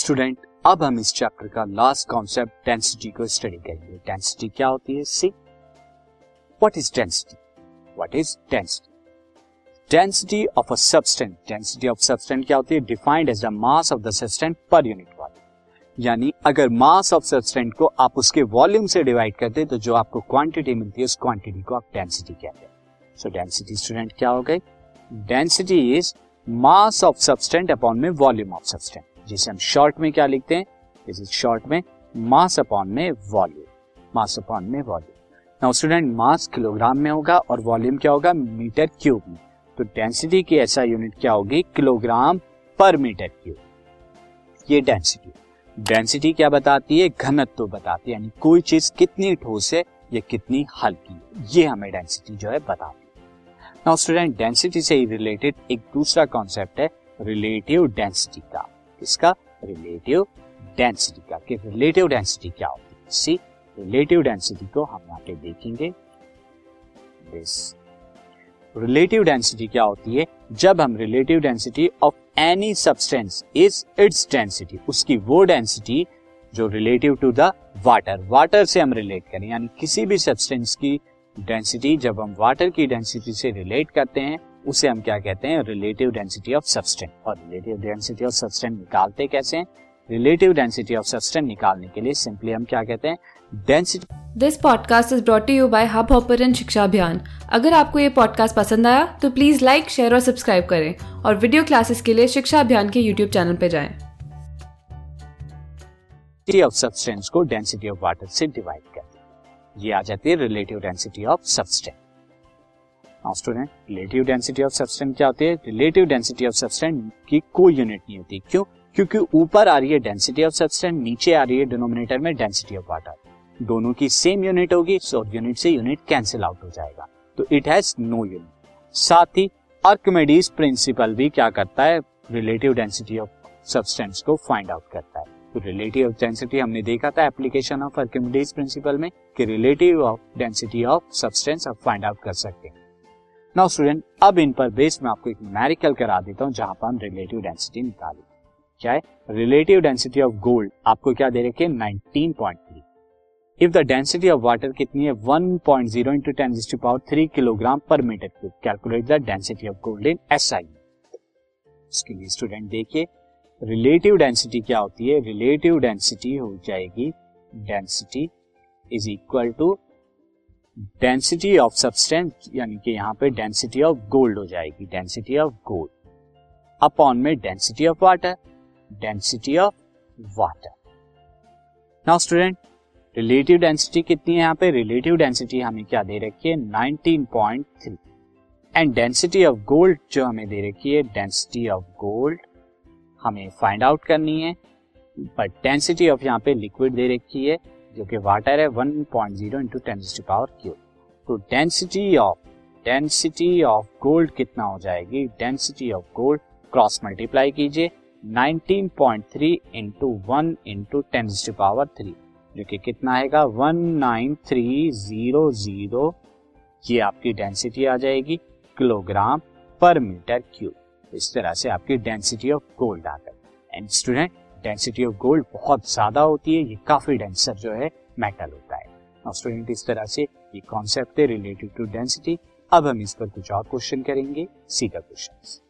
Student, अब हम इस चैप्टर का लास्ट कॉन्सेप्ट डेंसिटी को स्टडी करेंगे। डेंसिटी क्या होती है? See what is density what is density density of a substance density of substance क्या होती है? Defined as the mass of the substance per unit volume यानी अगर मास ऑफ़ सब्सटेंस को आप उसके वॉल्यूम से डिवाइड करते हैं तो जो आपको क्वांटिटी मिलती है, उस क्वांटिटी को आप डेंसिटी कहते हैं। सो डेंसिटी स्टूडेंट क्या हो गई? Density is mass of substance upon में वॉल्यूम ऑफ़ सब्सटेंट जिसे हम शॉर्ट में क्या लिखते हैं? दिस इज़ शॉर्ट में मास अपॉन में वॉल्यूम मास अपॉन में volume now student mass kilogram में होगा और वॉल्यूम क्या होगा? मीटर क्यूब में. तो डेंसिटी की ऐसा यूनिट क्या होगी? किलोग्राम पर मीटर क्यूब ये डेंसिटी डेंसिटी क्या बताती है? घनत्व तो बताती है. यानी कोई चीज़ कितनी ठोस है, या कितनी हल्की है. ये हमें डेंसिटी जो है बताती है. नाउ स्टूडेंट डेंसिटी से रिलेटेड एक दूसरा कॉन्सेप्ट है रिलेटिव डेंसिटी का. इसका रिलेटिव डेंसिटी का, कि रिलेटिव डेंसिटी क्या होती है? सी रिलेटिव डेंसिटी को हम यहाँ पे देखेंगे। दिस रिलेटिव डेंसिटी क्या होती है? जब हम relative density of any substance is its density उसकी वो डेंसिटी जो relative to the water water से हम रिलेट करें, यानी किसी भी सब्सटेंस की डेंसिटी जब हम वाटर की डेंसिटी से रिलेट करते हैं उसे हम क्या कहते हैं? रिलेटिव डेंसिटी ऑफ़ सब्सटेंस और रिलेटिव डेंसिटी ऑफ़ सब्सटेंस निकालते कैसे हैं? रिलेटिव डेंसिटी ऑफ़ सब्सटेंस निकालने के लिए सिंपली हम क्या कहते हैं? Density this podcast is brought you by Hub Hopper शिक्षा अभियान अगर आपको ये पॉडकास्ट पसंद आया तो प्लीज़ लाइक शेयर और सब्सक्राइब करें। और वीडियो क्लासेस के लिए शिक्षा अभियान के यूट्यूब चैनल पर जाएँ। ऑफ़ सब्सटेंस को डेंसिटी ऑफ़ वाटर से डिवाइड करते हैं। ये आ जाती है relative density of substance now student relative density of substance क्या होती है? रिलेटिव डेंसिटी ऑफ़ सब्सटेंस की कोई यूनिट नहीं होती। क्यों? क्योंकि ऊपर आ रही है डेंसिटी ऑफ़ सब्सटेंस नीचे आ रही है डिनोमिनेटर में डेंसिटी ऑफ़ वाटर दोनों की सेम यूनिट होगी सो यूनिट से यूनिट कैंसिल आउट हो जाएगा। तो इट हैज़ नो यूनिट साथ ही आर्कमेडीज प्रिंसिपल भी क्या करता है? रिलेटिव डेंसिटी ऑफ़ सब्सटेंस को फाइंड आउट करता है। तो रिलेटिव डेंसिटी हमने देखा था एप्लीकेशन ऑफ़ आर्किमिडीज प्रिंसिपल में कि relative of density of substance आप फाइंड आउट कर सकते हैं। नाउ स्टूडेंट अब इन पर बेस मैं आपको एक न्यूमेरिकल करा देता हूँ, जहाँ पर हम रिलेटिव डेंसिटी निकालें क्या है? रिलेटिव डेंसिटी ऑफ़ गोल्ड आपको क्या दे रखे nineteen point three if the density of water कितनी है? One point zero into ten power three kilogram per metre cube calculate the density of gold in S I इसके लिए student देखिए relative density क्या होती है? रिलेटिव डेंसिटी हो जाएगी density is equal to density of substance यानी कि यहाँ पे डेंसिटी ऑफ़ गोल्ड हो जाएगी डेंसिटी ऑफ़ गोल्ड अपॉन में density of water density of water now student relative density कितनी है यहाँ पे? रिलेटिव डेंसिटी हमें क्या दे रखी है? 19.3 एंड डेंसिटी ऑफ़ गोल्ड जो हमें दे रखी है डेंसिटी ऑफ़ गोल्ड हमें फाइंड आउट करनी है. बट डेंसिटी ऑफ़ यहाँ पे लिक्विड दे रखी है जो कि वाटर है 1.0 point zero into ten power cube तो density of density of gold कितना हो जाएगी? Density of gold cross multiply कीजिए। 19.3 point three into one into ten power three जो कि कितना आएगा? 19300 ये आपकी डेंसिटी आ जाएगी किलोग्राम पर मीटर क्यूब इस तरह से आपकी डेंसिटी ऑफ़ गोल्ड आ गई and student density of gold बहुत ज़्यादा होती है, ये काफ़ी डेंसर जो है मेटल होता है। स्टूडेंट इस तरह से ये कॉन्सेप्ट है रिलेटेड टू डेंसिटी अब हम इस पर कुछ और क्वेश्चन करेंगे, सीधा क्वेश्चन